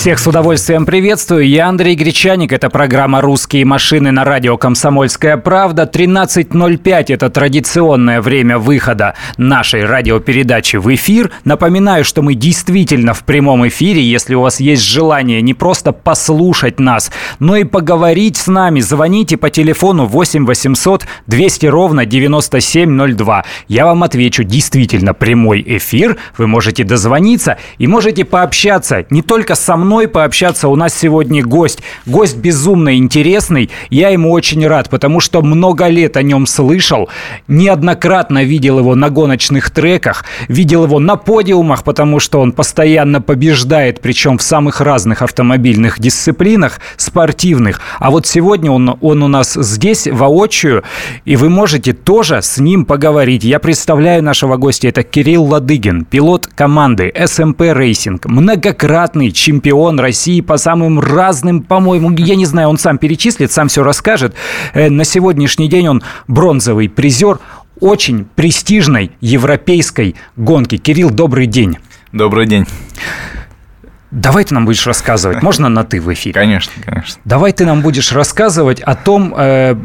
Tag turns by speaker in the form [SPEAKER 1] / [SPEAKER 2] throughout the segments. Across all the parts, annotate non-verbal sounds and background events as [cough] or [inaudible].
[SPEAKER 1] Всех с удовольствием приветствую. Я Андрей Гречаник. Это программа «Русские машины» на радио «Комсомольская правда». 13.05 – это традиционное время выхода нашей радиопередачи в эфир. Напоминаю, что мы действительно в прямом эфире. Если у вас есть желание не просто послушать нас, но и поговорить с нами, звоните по телефону 8 800 200 ровно 9702. Я вам отвечу. Действительно прямой эфир. Вы можете дозвониться и можете пообщаться не только со мной, мной пообщаться. У нас сегодня гость. Гость безумно интересный. Я ему очень рад, потому что много лет о нем слышал. Неоднократно видел его на гоночных треках. Видел его на подиумах, потому что он постоянно побеждает, причем в самых разных автомобильных дисциплинах, спортивных. А вот сегодня он, он у нас здесь воочию, и вы можете тоже с ним поговорить. Я представляю нашего гостя. Это Кирилл Ладыгин, пилот команды SMP Racing, многократный чемпион чемпион России по самым разным, по-моему, я не знаю, он сам перечислит, сам все расскажет. Э, на сегодняшний день он бронзовый призер очень престижной европейской гонки. Кирилл, добрый день.
[SPEAKER 2] Добрый день.
[SPEAKER 1] Давай ты нам будешь рассказывать. Можно на ты в эфире?
[SPEAKER 2] Конечно, конечно.
[SPEAKER 1] Давай ты нам будешь рассказывать о том, э,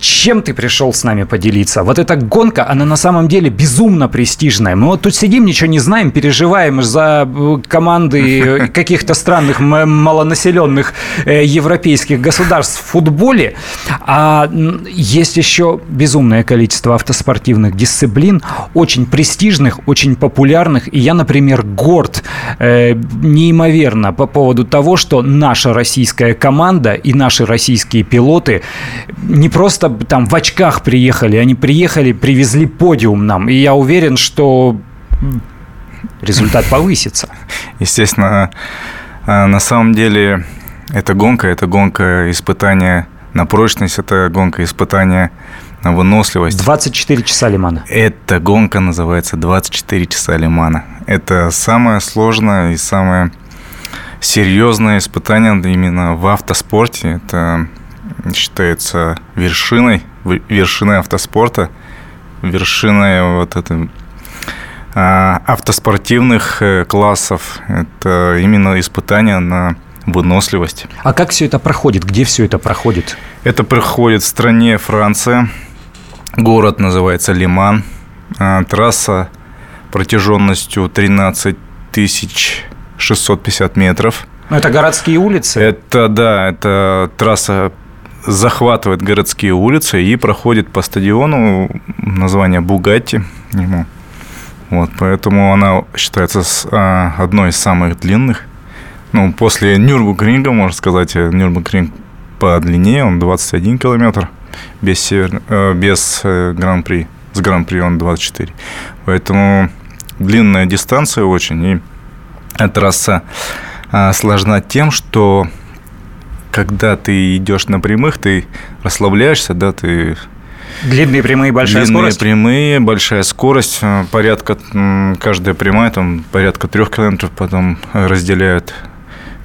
[SPEAKER 1] чем ты пришел с нами поделиться. Вот эта гонка, она на самом деле безумно престижная. Мы вот тут сидим, ничего не знаем, переживаем за э, команды [laughs] каких-то странных малонаселенных э, европейских государств в футболе. А есть еще безумное количество автоспортивных дисциплин, очень престижных, очень популярных. И я, например, горд э, неимоверно по поводу того, что наша российская команда и наши российские пилоты не просто там в очках приехали, они приехали, привезли подиум нам. И я уверен, что результат повысится.
[SPEAKER 2] Естественно, а, на самом деле эта гонка, это гонка испытания на прочность, это гонка испытания на выносливость.
[SPEAKER 1] 24 часа Лимана.
[SPEAKER 2] Эта гонка называется 24 часа Лимана. Это самое сложное и самое серьезное испытание именно в автоспорте. Это считается вершиной, вершиной автоспорта, вершиной вот это, а, автоспортивных э, классов. Это именно испытание на выносливость.
[SPEAKER 1] А как все это проходит? Где все это проходит?
[SPEAKER 2] Это проходит в стране Франция. Город называется Лиман. А, трасса протяженностью 13 тысяч 650 метров.
[SPEAKER 1] Ну, это городские улицы?
[SPEAKER 2] Это, да, это трасса захватывает городские улицы и проходит по стадиону название Бугатти ему. Вот, поэтому она считается а, одной из самых длинных. Ну, после Нюрбургринга, можно сказать, Нюрбургринг по длине, он 21 километр, без, север... э, без э, Гран-при. С Гран-при он 24. Поэтому длинная дистанция очень. И трасса а, сложна тем, что когда ты идешь на прямых, ты расслабляешься, да, ты
[SPEAKER 1] Длинные прямые, большая
[SPEAKER 2] Длинные
[SPEAKER 1] скорость?
[SPEAKER 2] прямые, большая скорость. Э, порядка, каждая прямая, там порядка трех километров, потом разделяют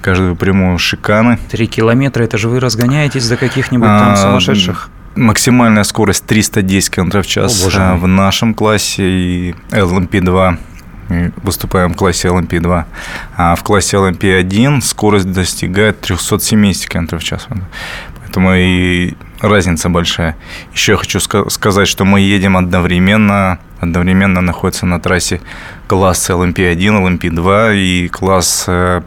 [SPEAKER 2] каждую прямую шиканы.
[SPEAKER 1] Три километра, это же вы разгоняетесь за каких-нибудь там а, сумасшедших?
[SPEAKER 2] Максимальная скорость 310 км в час О, в нашем классе и LMP2 выступаем в классе LMP2. А в классе LMP1 скорость достигает 370 км в час. Поэтому и разница большая. Еще я хочу сказать, что мы едем одновременно, одновременно находится на трассе класс LMP1, LMP2 и класс э,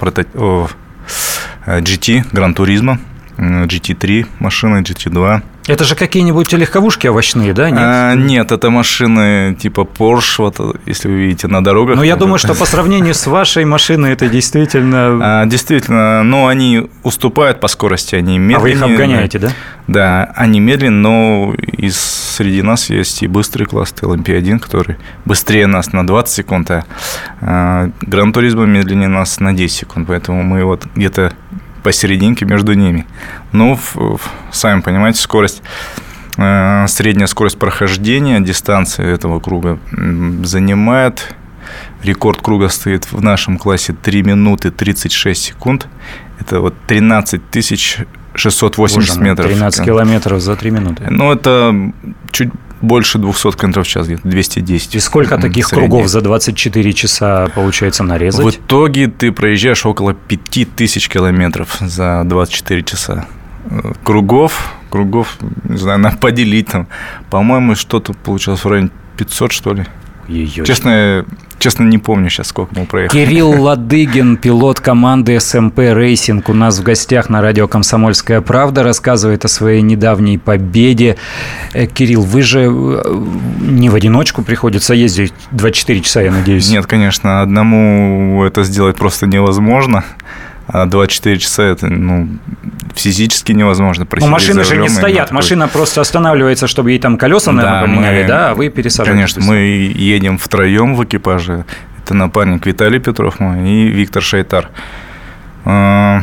[SPEAKER 2] GT, Гран Туризма, GT3 машина, GT2.
[SPEAKER 1] Это же какие-нибудь легковушки овощные, да?
[SPEAKER 2] Нет? А, нет, это машины типа Porsche, вот, если вы видите на дорогах.
[SPEAKER 1] Ну, я думаю, что по сравнению с вашей машиной это действительно... [laughs]
[SPEAKER 2] А, действительно, но они уступают по скорости, они медленнее. А
[SPEAKER 1] вы их обгоняете, да?
[SPEAKER 2] Да, они медленнее, но из, среди нас есть и быстрый класс LMP1, который быстрее нас на 20 секунд, а Гран Туризма медленнее нас на 10 секунд, поэтому мы вот где-то посерединке между ними. Ну, сами понимаете, скорость э, средняя скорость прохождения дистанции этого круга занимает рекорд круга стоит в нашем классе 3 минуты 36 секунд. Это вот 13 тысяч 680
[SPEAKER 1] Боже,
[SPEAKER 2] метров.
[SPEAKER 1] 13 километров за 3 минуты.
[SPEAKER 2] Ну, это чуть больше 200 км в час, где-то 210.
[SPEAKER 1] И сколько таких
[SPEAKER 2] средний.
[SPEAKER 1] кругов за 24 часа получается нарезать?
[SPEAKER 2] В итоге ты проезжаешь около 5000 километров за 24 часа. Э, Кругов, кругов, не знаю, надо поделить там. По-моему, что-то получилось в районе 500, что ли.
[SPEAKER 1] Ой-ой.
[SPEAKER 2] Честно, честно не помню сейчас, сколько мы проехали.
[SPEAKER 1] Кирилл Ладыгин, пилот команды СМП Racing, у нас в гостях на радио «Комсомольская правда», рассказывает о своей недавней победе. Э, Кирилл, вы же э, не в одиночку приходится ездить 24 часа, я надеюсь.
[SPEAKER 2] Нет, конечно, одному это сделать просто невозможно. А 24 часа это ну, физически невозможно.
[SPEAKER 1] Ну,
[SPEAKER 2] просидеть
[SPEAKER 1] машины
[SPEAKER 2] за
[SPEAKER 1] же не стоят, машина просто останавливается, чтобы ей там колеса, наверное,
[SPEAKER 2] Да,
[SPEAKER 1] поменяли,
[SPEAKER 2] мы-
[SPEAKER 1] да, а вы пересаживаетесь.
[SPEAKER 2] Конечно, мы едем втроем в экипаже. Это напарник Виталий Петров мой и Виктор Шайтар. А,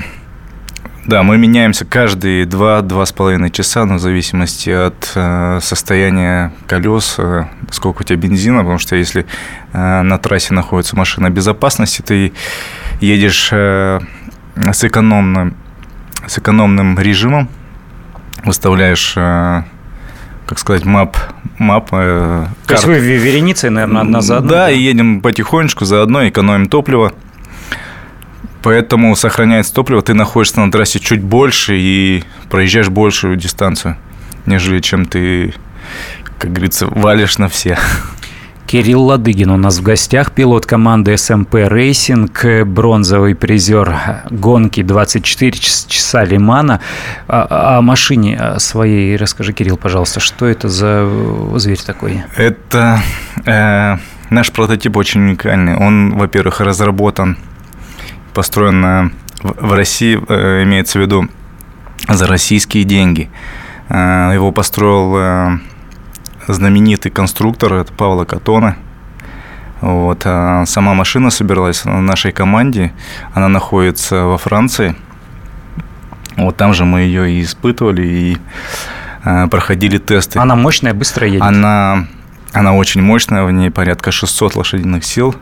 [SPEAKER 2] Да, мы меняемся каждые два-два с половиной часа, но в зависимости от э, состояния колес, э, сколько у тебя бензина, потому что если э, на трассе находится машина безопасности, ты едешь с экономным, с экономным режимом, выставляешь, э, как сказать, мап, мап э,
[SPEAKER 1] То есть
[SPEAKER 2] карту.
[SPEAKER 1] вы ве- вереницей, наверное, одна за одной?
[SPEAKER 2] Да, и едем потихонечку, заодно экономим топливо. Поэтому сохраняется топливо, ты находишься на трассе чуть больше и проезжаешь большую дистанцию, нежели чем ты, как говорится, валишь на все.
[SPEAKER 1] Кирилл Ладыгин у нас в гостях, пилот команды СМП Racing, бронзовый призер гонки 24 час- часа Ле-Мана. А- О машине о своей расскажи, Кирилл, пожалуйста, что это за э, зверь такой?
[SPEAKER 2] Это э, наш прототип очень уникальный. Он, во-первых, разработан, построен на- в в России, э, имеется в виду за российские деньги. Э, Его построил э, знаменитый конструктор, это Павла Катона. Вот. а сама машина собиралась в нашей команде. Она находится во Франции. Вот там же мы ее и испытывали, и э, проходили тесты.
[SPEAKER 1] Она мощная, быстро едет.
[SPEAKER 2] Она, она очень мощная, в ней порядка 600 лошадиных сил.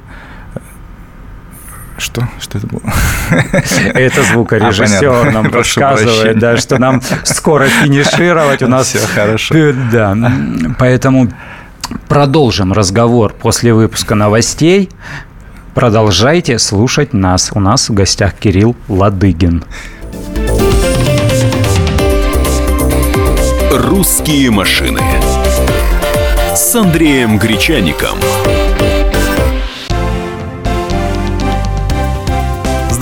[SPEAKER 2] Что? Что это было?
[SPEAKER 1] Это звукорежиссер
[SPEAKER 2] А,
[SPEAKER 1] нам
[SPEAKER 2] Прошу
[SPEAKER 1] подсказывает,
[SPEAKER 2] прощения.
[SPEAKER 1] да, что нам скоро финишировать. У нас
[SPEAKER 2] Всё хорошо.
[SPEAKER 1] Да, поэтому продолжим разговор после выпуска новостей. Продолжайте слушать нас. У нас в гостях Кирилл Ладыгин.
[SPEAKER 3] «Русские машины» с Андреем Гречаником.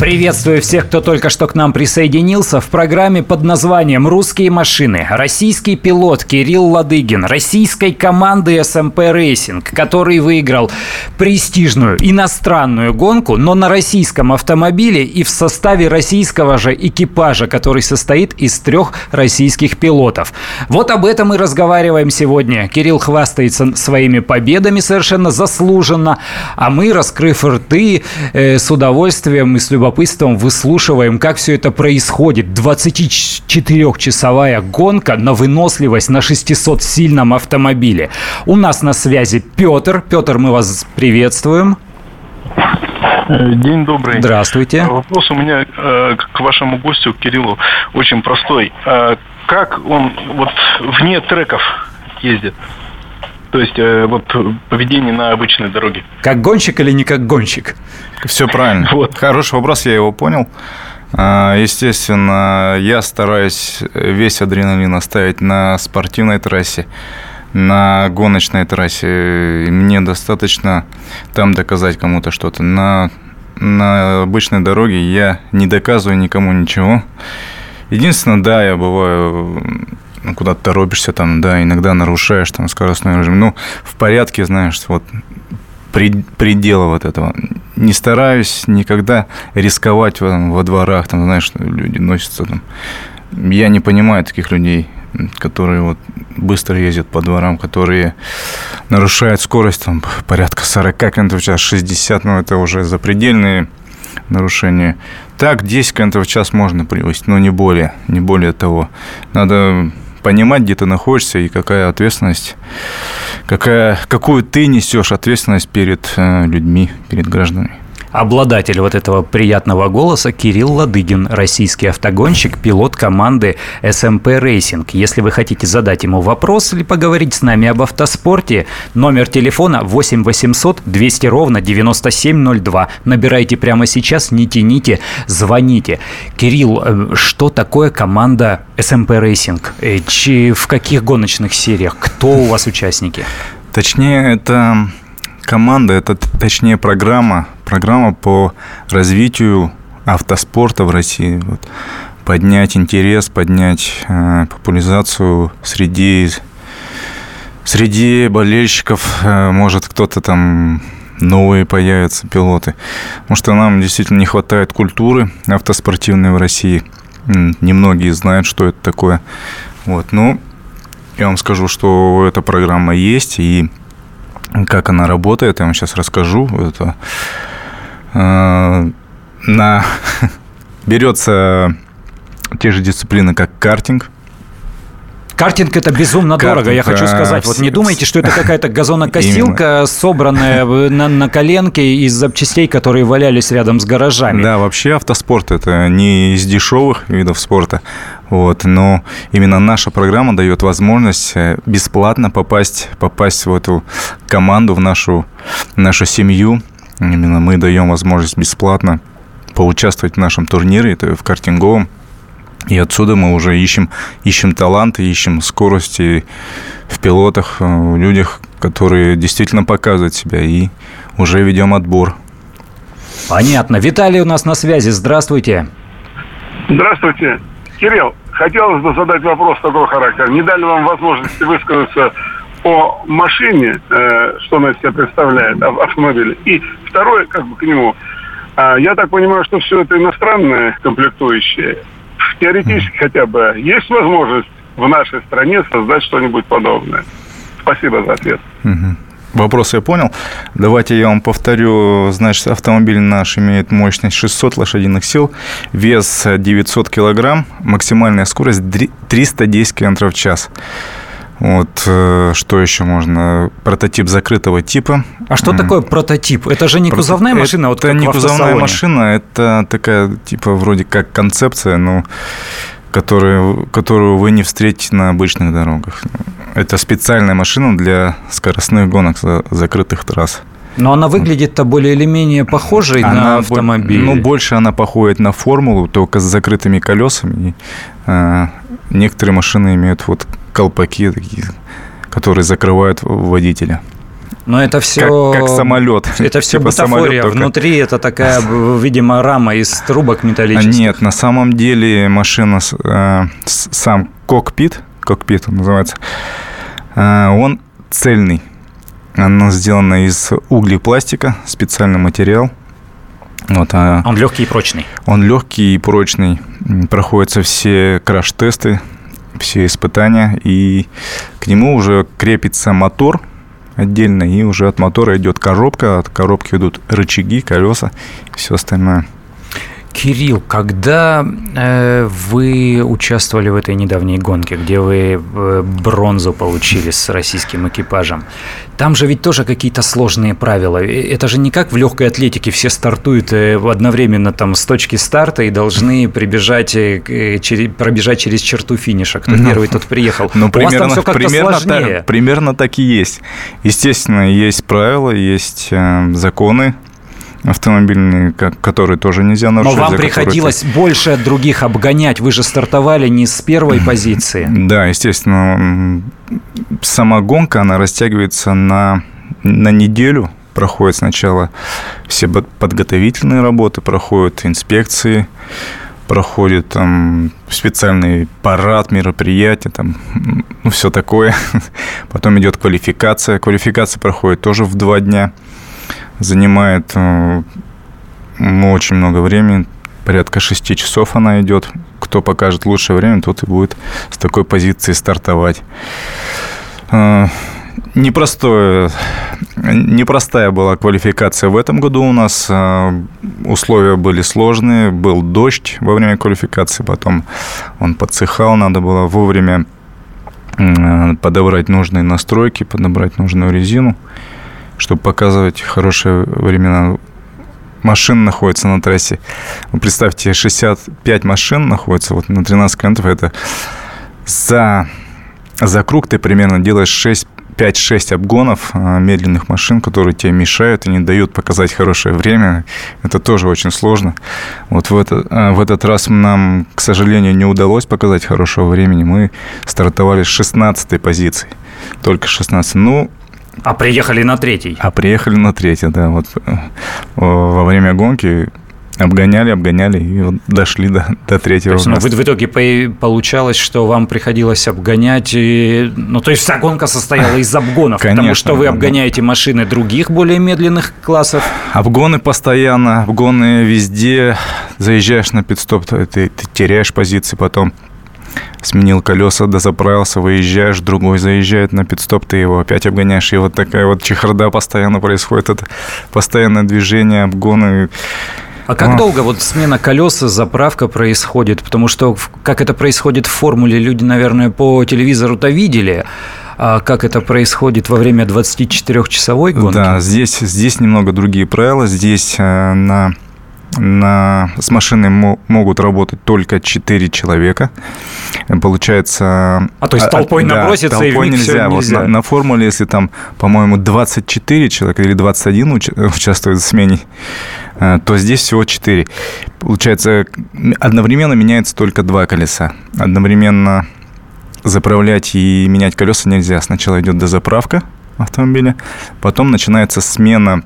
[SPEAKER 1] Приветствую всех, кто только что к нам присоединился в программе под названием «Русские машины». Российский пилот Кирилл Ладыгин, российской команды СМП Racing, который выиграл престижную иностранную гонку, но на российском автомобиле и в составе российского же экипажа, который состоит из трех российских пилотов. Вот об этом и разговариваем сегодня. Кирилл хвастается своими победами совершенно заслуженно, а мы, раскрыв рты, э, с удовольствием и с любопытством выслушиваем, как все это происходит. 24-часовая гонка на выносливость на 600-сильном автомобиле. У нас на связи Петр. Петр, мы вас приветствуем.
[SPEAKER 4] Э, День добрый.
[SPEAKER 1] Здравствуйте.
[SPEAKER 4] Вопрос у меня э, к вашему гостю, к Кириллу, очень простой. Э, как он вот вне треков ездит? То есть э, вот поведение на обычной дороге.
[SPEAKER 1] Как гонщик или не как гонщик?
[SPEAKER 2] Все правильно. [laughs]
[SPEAKER 4] Вот.
[SPEAKER 2] Хороший вопрос, я его понял. А, Естественно, я стараюсь весь адреналин оставить на спортивной трассе, на гоночной трассе. И мне достаточно там доказать кому-то что-то. На, на обычной дороге я не доказываю никому ничего. Единственное, да, я бываю куда-то торопишься, там, да, иногда нарушаешь там скоростной режим. Ну, в порядке, знаешь, вот предела вот этого. Не стараюсь никогда рисковать во, во дворах, там, знаешь, люди носятся там. Я не понимаю таких людей, которые вот быстро ездят по дворам, которые нарушают скорость там порядка 40 км в час, 60, ну это уже запредельные нарушения. Так, 10 км в час можно превысить, но не более, не более того. Надо понимать, где ты находишься и какая ответственность, какая, какую ты несешь ответственность перед э, людьми, перед гражданами.
[SPEAKER 1] Обладатель вот этого приятного голоса Кирилл Ладыгин, российский автогонщик, пилот команды SMP Racing. Если вы хотите задать ему вопрос или поговорить с нами об автоспорте, номер телефона 8 800 200 ровно 9702. Набирайте прямо сейчас, не тяните, звоните. Кирилл, э, что такое команда SMP Racing? Э, в каких гоночных сериях? Кто у вас участники?
[SPEAKER 2] Точнее, это команда, это точнее программа, программа по развитию автоспорта в России. Вот. Поднять интерес, поднять э, популяризацию среди, среди болельщиков. Э, может, кто-то там новые появятся пилоты. Потому что нам действительно не хватает культуры автоспортивной в России. Немногие знают, что это такое. Вот. Ну, я вам скажу, что эта программа есть, и как она работает, я вам сейчас расскажу. Это э, на [laughs] берется те же дисциплины, как картинг,
[SPEAKER 1] Картинг это безумно Картинг, дорого, я хочу сказать. Вот не думайте, что это какая-то газонокосилка, собранная на, на коленке из запчастей, которые валялись рядом с гаражами.
[SPEAKER 2] Да, вообще автоспорт это не из дешевых видов спорта. Вот, но именно наша программа дает возможность э, бесплатно попасть, попасть в эту команду, в нашу, нашу семью. Именно мы даем возможность бесплатно поучаствовать в нашем турнире, это в картинговом и отсюда мы уже ищем, ищем таланты, ищем скорости в пилотах, э, в людях, которые действительно показывают себя, и уже ведем отбор.
[SPEAKER 1] Понятно. Виталий у нас на связи. Здравствуйте.
[SPEAKER 5] Здравствуйте. Кирилл, хотелось бы задать вопрос такого характера. Не дали вам возможности высказаться о машине, э, что она из себя представляет, автомобиле. И второе, как бы к нему, э, я так понимаю, что все это иностранные комплектующие теоретически хотя бы есть возможность в нашей стране создать что-нибудь подобное? Спасибо за ответ.
[SPEAKER 2] Вопрос я понял. Давайте я вам повторю. Значит, автомобиль наш имеет мощность 600 лошадиных сил, вес 900 килограмм, максимальная скорость 310 км в час. Вот э, что еще можно? Прототип закрытого типа.
[SPEAKER 1] А что такое прототип? Это же не кузовная машина,
[SPEAKER 2] это вот не кузовная машина, это такая типа вроде как концепция, ну, которую, которую вы не встретите на обычных дорогах. Это специальная машина для скоростных гонок за закрытых трасс.
[SPEAKER 1] Но она выглядит-то более или менее похожей она на автомобиль.
[SPEAKER 2] Ну, больше она походит на формулу, только с закрытыми колесами. Э, некоторые машины имеют вот колпаки такие, которые закрывают водителя.
[SPEAKER 1] Но это все...
[SPEAKER 2] Как, как самолет. [laughs]
[SPEAKER 1] Это все типа бутафория. Самолет Внутри это такая, видимо, рама из трубок металлических.
[SPEAKER 2] Нет, на самом деле машина, э, сам кокпит, кокпит он называется, э, он цельный. Она сделана из углепластика, специальный материал.
[SPEAKER 1] Вот, а он легкий и прочный.
[SPEAKER 2] Он легкий и прочный. Проходятся все краш-тесты, все испытания, и к нему уже крепится мотор отдельно, и уже от мотора идет коробка, от коробки идут рычаги, колеса все остальное.
[SPEAKER 1] Кирилл, когда э, вы участвовали в этой недавней гонке, где вы э, бронзу получили с российским экипажем, там же ведь тоже какие-то сложные правила. Это же не как в легкой атлетике, все стартуют э, одновременно там с точки старта и должны прибежать, э, э через, пробежать через черту финиша. Кто ну, первый, тот приехал.
[SPEAKER 2] Ну, примерно, У вас там все примерно сложнее. Так, примерно так и есть. Естественно, есть правила, есть э, законы, автомобильные, которые тоже нельзя нарушать.
[SPEAKER 1] Но вам приходилось которые... больше других обгонять. Вы же стартовали не с первой позиции.
[SPEAKER 2] Да, естественно. Сама гонка, она растягивается на, на неделю. Проходит сначала все подготовительные работы, проходят инспекции, проходит там специальный парад, мероприятие, там, ну, все такое. [laughs] Потом идет квалификация. Квалификация проходит тоже в два дня. Занимает э, ну, очень много времени, порядка шести часов она идет. Кто покажет лучшее время, тот и будет с такой позиции стартовать. Э, непростое, непростая была квалификация в этом году у нас. Э, условия были сложные. Был дождь во время квалификации, потом он подсыхал, надо было вовремя подобрать нужные настройки, подобрать нужную резину, чтобы показывать хорошие времена. Машин находится на трассе. Представьте, 65 машин находится вот на 13 километров. Это за, за круг ты примерно делаешь 6 5-6 обгонов а, медленных машин, которые тебе мешают и не дают показать хорошее время. Это тоже очень сложно. Вот в, это, а, в этот раз нам, к сожалению, не удалось показать хорошего времени. Мы стартовали с 16 позиции. Только 16. Ну,
[SPEAKER 1] а приехали на третий.
[SPEAKER 2] А приехали на третий, да. Вот э, во время гонки Обгоняли, обгоняли и вот дошли до, до третьего.
[SPEAKER 1] То есть, ну, в, в итоге получалось, что вам приходилось обгонять. И, ну, то есть вся гонка состояла из обгонов, Конечно, потому что вы обгоняете машины других более медленных классов.
[SPEAKER 2] Обгоны постоянно, обгоны везде. Заезжаешь на пидстоп, ты, ты теряешь позиции, потом сменил колеса, дозаправился, выезжаешь, другой заезжает на пидстоп, ты его опять обгоняешь, и вот такая вот чехарда постоянно происходит, это постоянное движение, обгоны.
[SPEAKER 1] А как долго вот смена колеса, заправка происходит? Потому что как это происходит в формуле, люди, наверное, по телевизору-то видели. А как это происходит во время 24-часовой гонки?
[SPEAKER 2] Да, здесь, здесь немного другие правила. Здесь э, на на, с машиной могут работать только 4 человека. Получается...
[SPEAKER 1] А то есть а, толпой да, наброситься толпой и нельзя.
[SPEAKER 2] нельзя. Вот на, на формуле, если там, по-моему, 24 человека или 21 уч- [laughs] участвует в смене, э, то здесь всего 4. Получается, одновременно меняется только два колеса. Одновременно заправлять и менять колеса нельзя. Сначала идет дозаправка автомобиля, потом начинается смена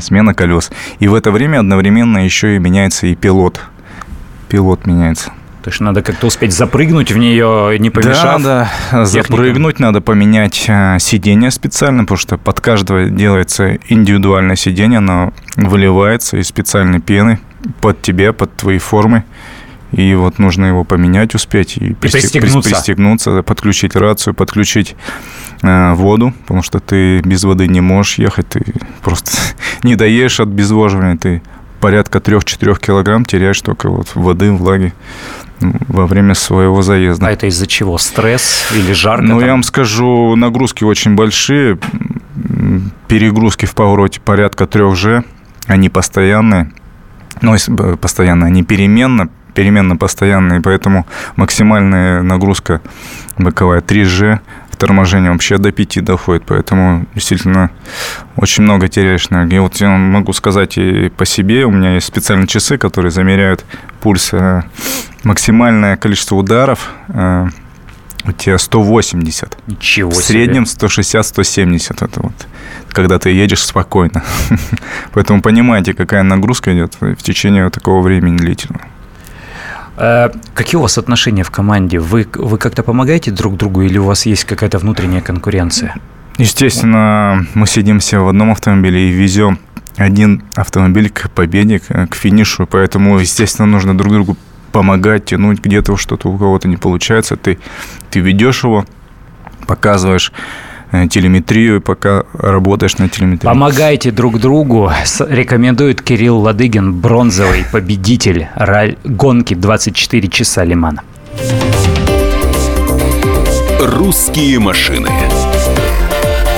[SPEAKER 2] смена колес. И в это время одновременно еще и меняется и пилот. Пилот меняется.
[SPEAKER 1] То есть надо как-то успеть запрыгнуть в нее, не помешав.
[SPEAKER 2] Да, да. Запрыгнуть надо поменять э, сиденье специально, потому что под каждого делается индивидуальное сиденье, оно выливается из специальной пены под тебя, под твои формы. И вот нужно его поменять, успеть и, и
[SPEAKER 1] пристегнуться.
[SPEAKER 2] пристегнуться, подключить рацию, подключить э, воду, потому что ты без воды не можешь ехать, ты просто [laughs] не доедешь от обезвоживания, ты порядка 3-4 килограмм теряешь только вот воды, влаги во время своего заезда.
[SPEAKER 1] А это из-за чего? Стресс или жарко?
[SPEAKER 2] Ну,
[SPEAKER 1] там?
[SPEAKER 2] я вам скажу, нагрузки очень большие, перегрузки в повороте порядка 3G, они постоянные, ну, постоянно, они переменно, переменно постоянные, поэтому максимальная нагрузка боковая 3G, в торможении вообще до 5 доходит, поэтому действительно очень много теряешь энергии. Вот я могу сказать и по себе, у меня есть специальные часы, которые замеряют пульс, э, максимальное количество ударов у тебя 180.
[SPEAKER 1] Ничего
[SPEAKER 2] В среднем 160-170. Это вот когда ты едешь спокойно. [laughs] Поэтому понимаете, какая нагрузка идет в течение такого времени длительного.
[SPEAKER 1] Э, какие у вас отношения в команде? Вы, вы как-то помогаете друг другу или у вас есть какая-то внутренняя конкуренция?
[SPEAKER 2] Естественно, мы сидим все в одном автомобиле и везем один автомобиль к победе, к финишу, поэтому, естественно, нужно друг другу помогать, тянуть где-то что-то у кого-то не получается, ты, ты ведешь его, показываешь телеметрию, пока работаешь на телеметрии.
[SPEAKER 1] Помогайте друг другу, рекомендует Кирилл Ладыгин, бронзовый победитель гонки 24 часа Лимана.
[SPEAKER 3] «Русские машины»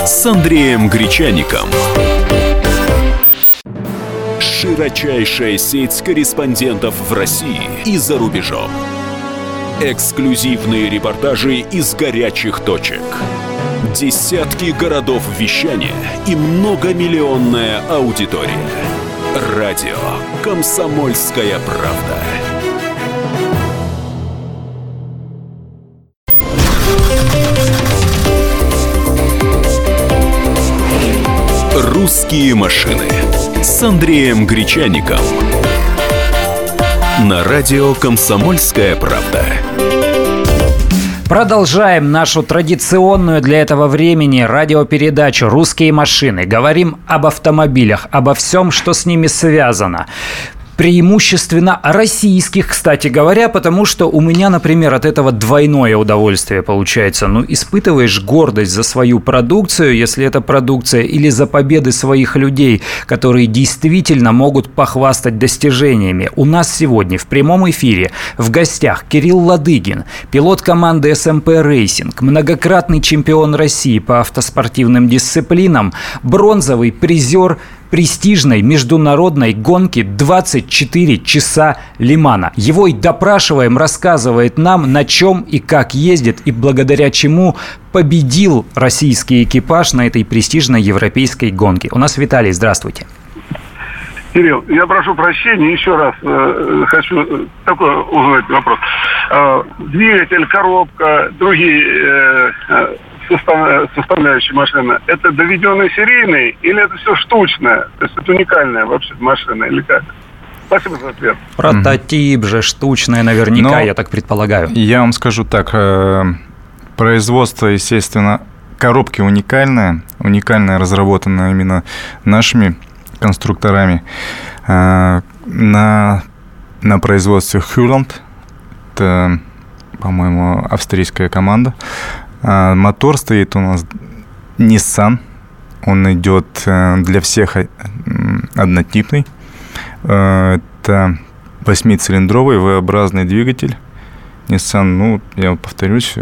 [SPEAKER 3] с Андреем Гречаником. Широчайшая сеть корреспондентов в России и за рубежом. Эксклюзивные репортажи из горячих точек – Десятки городов вещания и многомиллионная аудитория. Радио «Комсомольская правда». «Русские машины» с Андреем Гречаником на радио «Комсомольская правда».
[SPEAKER 1] Продолжаем нашу традиционную для этого времени радиопередачу «Русские машины». Говорим об автомобилях, обо всем, что с ними связано преимущественно российских, кстати говоря, потому что у меня, например, от этого двойное удовольствие получается. Ну, испытываешь гордость за свою продукцию, если это продукция, или за победы своих людей, которые действительно могут похвастать достижениями. У нас сегодня в прямом эфире в гостях Кирилл Ладыгин, пилот команды СМП Racing, многократный чемпион России по автоспортивным дисциплинам, бронзовый призер престижной международной гонки 24 часа Ле-Мана. Его и допрашиваем, рассказывает нам, на чем и как ездит, и благодаря чему победил российский экипаж на этой престижной европейской гонке. У нас Виталий, здравствуйте.
[SPEAKER 5] Кирилл, я прошу прощения, еще раз э, хочу э, такой узнать вопрос. Э, двигатель, коробка, другие э, э состав, составляющие машины, это доведенный серийный или это все штучное? То есть это уникальная вообще машина или как? Спасибо за ответ.
[SPEAKER 1] Прототип же штучное наверняка, Но я так предполагаю.
[SPEAKER 2] Я вам скажу так, э, производство, естественно, коробки уникальная, уникальная, разработанная именно нашими конструкторами э, на, на производстве Хюланд. Это, по-моему, австрийская команда. А, мотор стоит у нас Nissan. Он идет э, для всех э, однотипный. Э, это восьмицилиндровый V-образный двигатель. Nissan, ну, я повторюсь,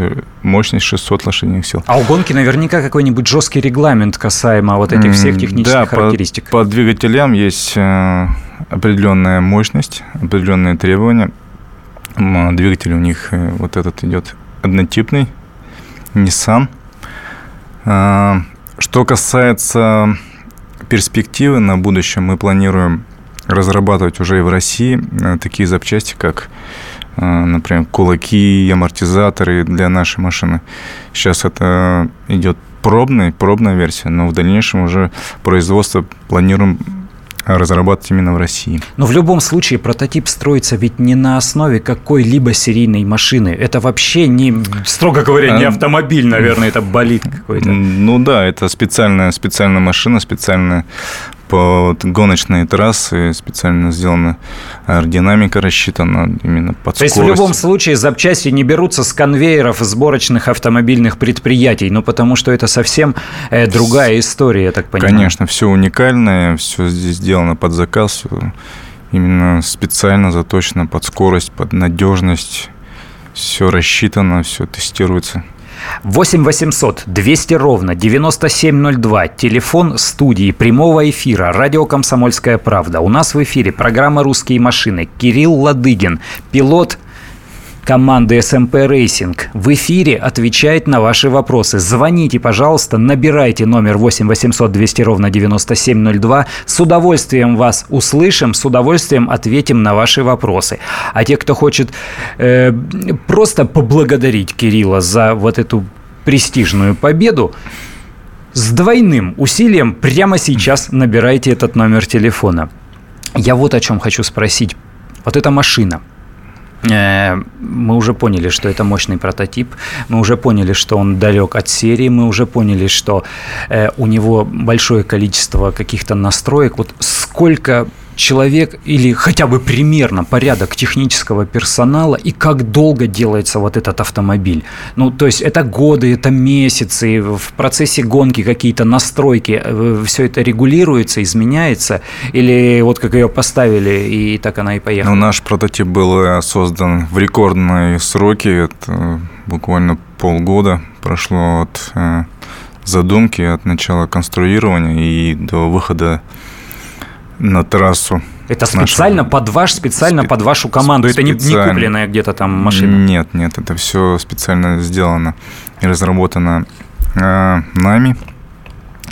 [SPEAKER 2] мощность 600 лошадиных сил.
[SPEAKER 1] А у гонки наверняка какой-нибудь жесткий регламент касаемо вот этих всех технических да, характеристик.
[SPEAKER 2] По, по двигателям есть определенная мощность, определенные требования. Двигатель у них вот этот идет однотипный, Nissan. А, что касается перспективы на будущее, мы планируем разрабатывать уже и в России э, такие запчасти, как, э, например, кулаки, амортизаторы для нашей машины. Сейчас это идет пробный, пробная версия, но в дальнейшем уже производство планируем разрабатывать именно в России.
[SPEAKER 1] Но в любом случае прототип строится ведь не на основе какой-либо серийной машины. Это вообще не, строго говоря, не а, автомобиль, наверное, это болит какой-то.
[SPEAKER 2] Ну да, это специальная, специальная машина, специальная по гоночные трассы специально сделана аэродинамика рассчитана именно под
[SPEAKER 1] То
[SPEAKER 2] скорость.
[SPEAKER 1] есть в любом случае запчасти не берутся с конвейеров сборочных автомобильных предприятий, ну потому что это совсем э, другая история, я так понимаю.
[SPEAKER 2] Конечно, все уникальное, все здесь сделано под заказ, все именно специально заточено под скорость, под надежность, все рассчитано, все тестируется.
[SPEAKER 1] 8 800 200 ровно 9702. Телефон студии прямого эфира. Радио «Комсомольская правда». У нас в эфире программа «Русские машины». Кирилл Ладыгин, пилот команды СМП Racing в эфире отвечает на ваши вопросы. Звоните, пожалуйста, набирайте номер 8 800 200 ровно 9702. С удовольствием вас услышим, с удовольствием ответим на ваши вопросы. А те, кто хочет э, просто поблагодарить Кирилла за вот эту престижную победу, с двойным усилием прямо сейчас набирайте этот номер телефона. Я вот о чем хочу спросить. Вот эта машина – мы уже поняли, что это мощный прототип, мы уже поняли, что он далек от серии, мы уже поняли, что э, у него большое количество каких-то настроек. Вот сколько человек или хотя бы примерно порядок технического персонала и как долго делается вот этот автомобиль. Ну, то есть это годы, это месяцы, в процессе гонки какие-то настройки, э, все это регулируется, изменяется, или вот как ее поставили, и так она и поехала?
[SPEAKER 2] Ну, наш прототип был э, создан в рекордные сроки, это буквально полгода прошло от э, задумки, от начала конструирования и до выхода на трассу.
[SPEAKER 1] Это специально нашу... под ваш, специально Спе... под вашу команду. Специально. Это не, не купленная где-то там машина.
[SPEAKER 2] Нет, нет, это все специально сделано и разработано э, нами.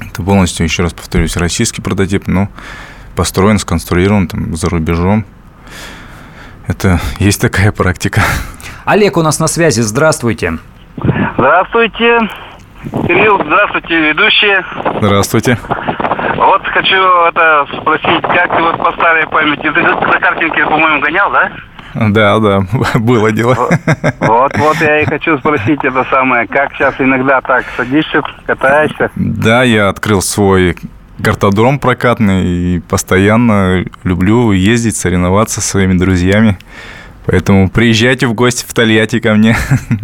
[SPEAKER 2] Это полностью, еще раз повторюсь, российский прототип, но построен, сконструирован там за рубежом. Это есть такая практика.
[SPEAKER 1] Олег у нас на связи. Здравствуйте.
[SPEAKER 6] Здравствуйте. Кирилл, здравствуйте, ведущие.
[SPEAKER 2] Здравствуйте.
[SPEAKER 6] Вот хочу это спросить, как ты вот по старой памяти, ты за картинки, по-моему, гонял, да?
[SPEAKER 2] Да, да, [laughs] было дело.
[SPEAKER 6] Вот, вот я и хочу спросить это самое. Как сейчас иногда так садишься, катаешься?
[SPEAKER 2] Да, я открыл свой картодром прокатный и постоянно люблю ездить, соревноваться со своими друзьями. Поэтому приезжайте в гости в Тольятти ко мне.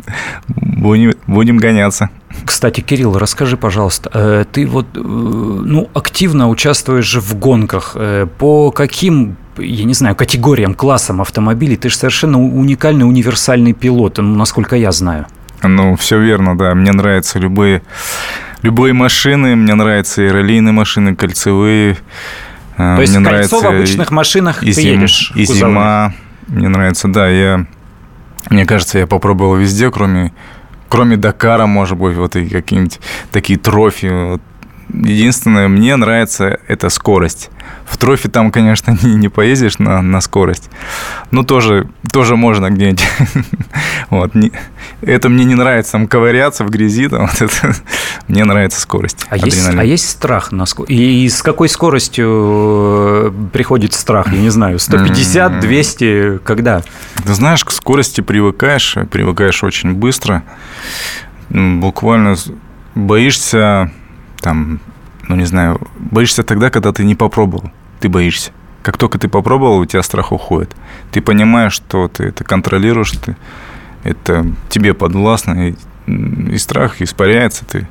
[SPEAKER 2] [laughs] будем, будем гоняться.
[SPEAKER 1] Кстати, Кирилл, расскажи, пожалуйста, э, ты вот э, ну, активно участвуешь в гонках. Э, по каким я не знаю, категориям, классам автомобилей. Ты же совершенно уникальный, универсальный пилот, насколько я знаю.
[SPEAKER 2] Ну, все верно, да. Мне нравятся любые, любые машины, мне нравятся и раллийные машины, кольцевые.
[SPEAKER 1] То есть мне кольцо в обычных машинах
[SPEAKER 2] и
[SPEAKER 1] ты
[SPEAKER 2] зим,
[SPEAKER 1] едешь?
[SPEAKER 2] И зима, мне нравится, да, я... Мне кажется, я попробовал везде, кроме, кроме Дакара, может быть, вот и какие-нибудь такие трофи. Вот. Единственное, мне нравится это скорость. В трофе там, конечно, [laughs] не, не поездишь на, на скорость. Но тоже, тоже можно где-нибудь. [laughs] вот. Не, это мне не нравится, там ковыряться в грязи. Там, [laughs] вот это, мне нравится скорость.
[SPEAKER 1] А есть, а есть страх? На ск... И с какой скоростью э, приходит страх? Я не знаю, 150, 200, когда?
[SPEAKER 2] Ты знаешь, к скорости привыкаешь, привыкаешь очень быстро. Буквально боишься там ну не знаю, боишься тогда, когда ты не попробовал. Ты боишься. Как только ты попробовал, у тебя страх уходит. Ты понимаешь, что ты это контролируешь, ты, это тебе подвластно, и, и страх испаряется. Ты,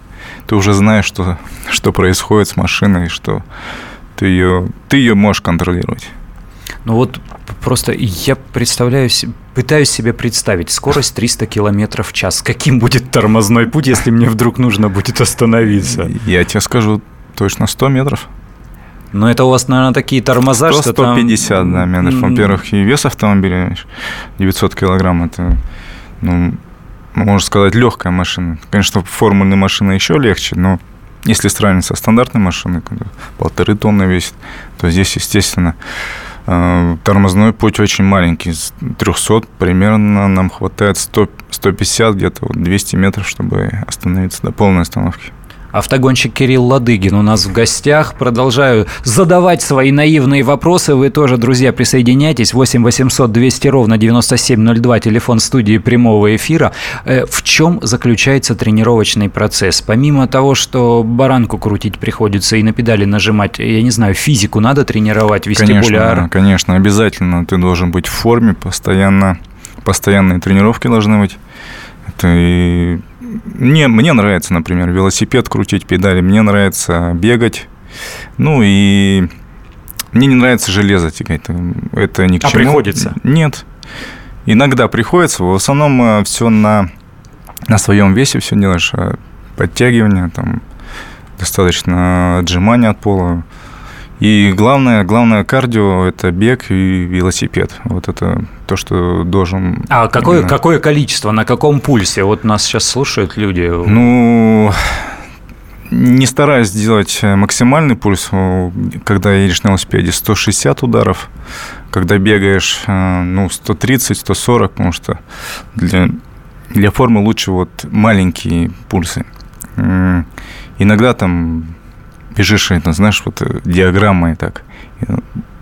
[SPEAKER 2] ты уже знаешь, что, что происходит с машиной, что ты ее, ты ее можешь контролировать.
[SPEAKER 1] Ну вот просто я представляю, пытаюсь себе представить скорость 300 километров в час. Каким будет тормозной путь, если мне вдруг нужно будет остановиться?
[SPEAKER 2] Я тебе скажу, Точно 100 метров.
[SPEAKER 1] Но это у вас, наверное, такие тормоза,
[SPEAKER 2] 100, что 150, там... да, метров. Во-первых, и вес автомобиля 900 килограмм. Это, ну, можно сказать, легкая машина. Конечно, формульная машина еще легче, но если сравнить со стандартной машиной, полторы тонны весит, то здесь, естественно, тормозной путь очень маленький. С 300 примерно нам хватает 100, 150, где-то 200 метров, чтобы остановиться до полной остановки.
[SPEAKER 1] Автогонщик Кирилл Ладыгин у нас в гостях. Продолжаю задавать свои наивные вопросы. Вы тоже, друзья, присоединяйтесь. 8 800 200 ровно 9702, телефон студии прямого эфира. Э, в чем заключается тренировочный процесс? Помимо того, что баранку крутить приходится и на педали нажимать, я не знаю, физику надо тренировать, вестибуляр?
[SPEAKER 2] Конечно, конечно, обязательно. Ты должен быть в форме, постоянно, постоянные тренировки должны быть. Это и мне, мне нравится, например, велосипед крутить, педали, мне нравится бегать. Ну и мне не нравится железо тягать. Это ни к
[SPEAKER 1] а
[SPEAKER 2] чему.
[SPEAKER 1] приходится?
[SPEAKER 2] Нет. Иногда приходится. В основном э, все на, на своем весе все делаешь. А подтягивание, там, достаточно отжимания от пола. И главное, главное кардио – это бег и велосипед. Вот это то, что должен...
[SPEAKER 1] А какое, именно... какое количество, на каком пульсе? Вот нас сейчас слушают люди.
[SPEAKER 2] Ну, не стараюсь сделать максимальный пульс, когда едешь на велосипеде, 160 ударов. Когда бегаешь, э, ну, 130-140, потому что для, для формы лучше вот маленькие пульсы. Иногда там бежишь, это, знаешь, вот э, диаграммой так.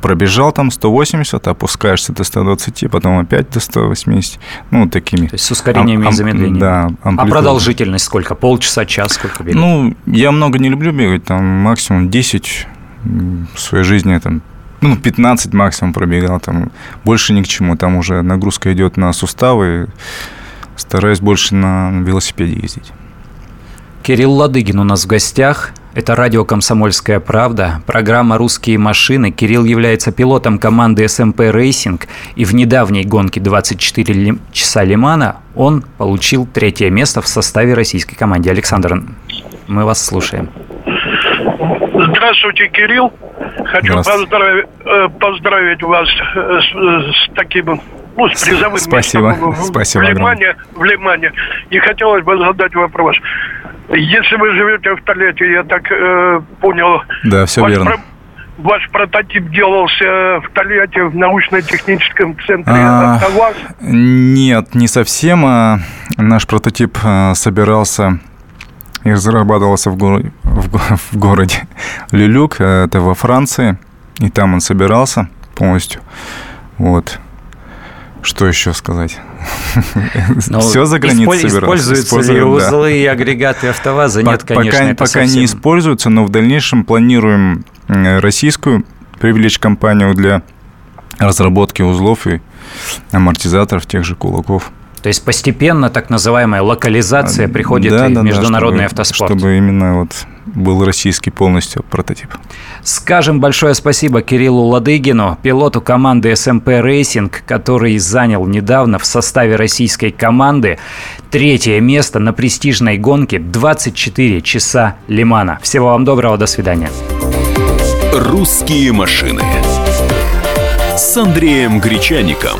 [SPEAKER 2] Пробежал там 180, опускаешься до 120, потом опять до 180. Ну, такими.
[SPEAKER 1] То есть с ускорениями ам- и замедлениями.
[SPEAKER 2] Да.
[SPEAKER 1] Амплитуд. А продолжительность сколько? Полчаса, час? Сколько
[SPEAKER 2] бегать? Ну, я много не люблю бегать, там максимум 10 в своей жизни, там, ну, 15 максимум пробегал, там больше ни к чему, там уже нагрузка идет на суставы, стараюсь больше на велосипеде ездить.
[SPEAKER 1] Кирилл Ладыгин у нас в гостях. Это радио «Комсомольская правда», программа «Русские машины». Кирилл является пилотом команды СМП «Racing», и в недавней гонке «24 часа Лимана» он получил третье место в составе российской команды. Александр, мы вас слушаем.
[SPEAKER 7] Здравствуйте, Кирилл. Хочу поздравить, э, поздравить вас э, с, э, с таким ну, с призовым
[SPEAKER 2] Спасибо. местом
[SPEAKER 7] Спасибо в, Лимане, в Лимане. И хотелось бы задать вопрос. Если вы живете в Тольятти, я так э, понял.
[SPEAKER 2] Да, все верно. Про...
[SPEAKER 7] Ваш прототип делался в Тольятти в научно-техническом центре а,
[SPEAKER 2] АвтоВАЗ? Нет, не совсем. А наш прототип а, собирался и разрабатывался в, го- в, [laughs] в городе Люлюк, это во Франции, и там он собирался полностью. Вот. Что еще сказать?
[SPEAKER 1] Ну,
[SPEAKER 2] Все за границей.
[SPEAKER 1] Используются ли узлы и агрегаты АвтоВАЗа? Нет, конечно,
[SPEAKER 2] пока,
[SPEAKER 1] это
[SPEAKER 2] пока
[SPEAKER 1] совсем...
[SPEAKER 2] не используются, но в дальнейшем планируем российскую привлечь компанию для разработки узлов и амортизаторов тех же кулаков.
[SPEAKER 1] То есть постепенно так называемая локализация приходит
[SPEAKER 2] да,
[SPEAKER 1] и
[SPEAKER 2] да,
[SPEAKER 1] в международный
[SPEAKER 2] да,
[SPEAKER 1] чтобы,
[SPEAKER 2] автоспорт. Чтобы именно вот был российский полностью прототип.
[SPEAKER 1] Скажем большое спасибо Кириллу Ладыгину, пилоту команды СМП Racing, который занял недавно в составе российской команды третье место на престижной гонке 24 часа Лимана. Всего вам доброго, до свидания.
[SPEAKER 3] «Русские машины» с Андреем Гречаником.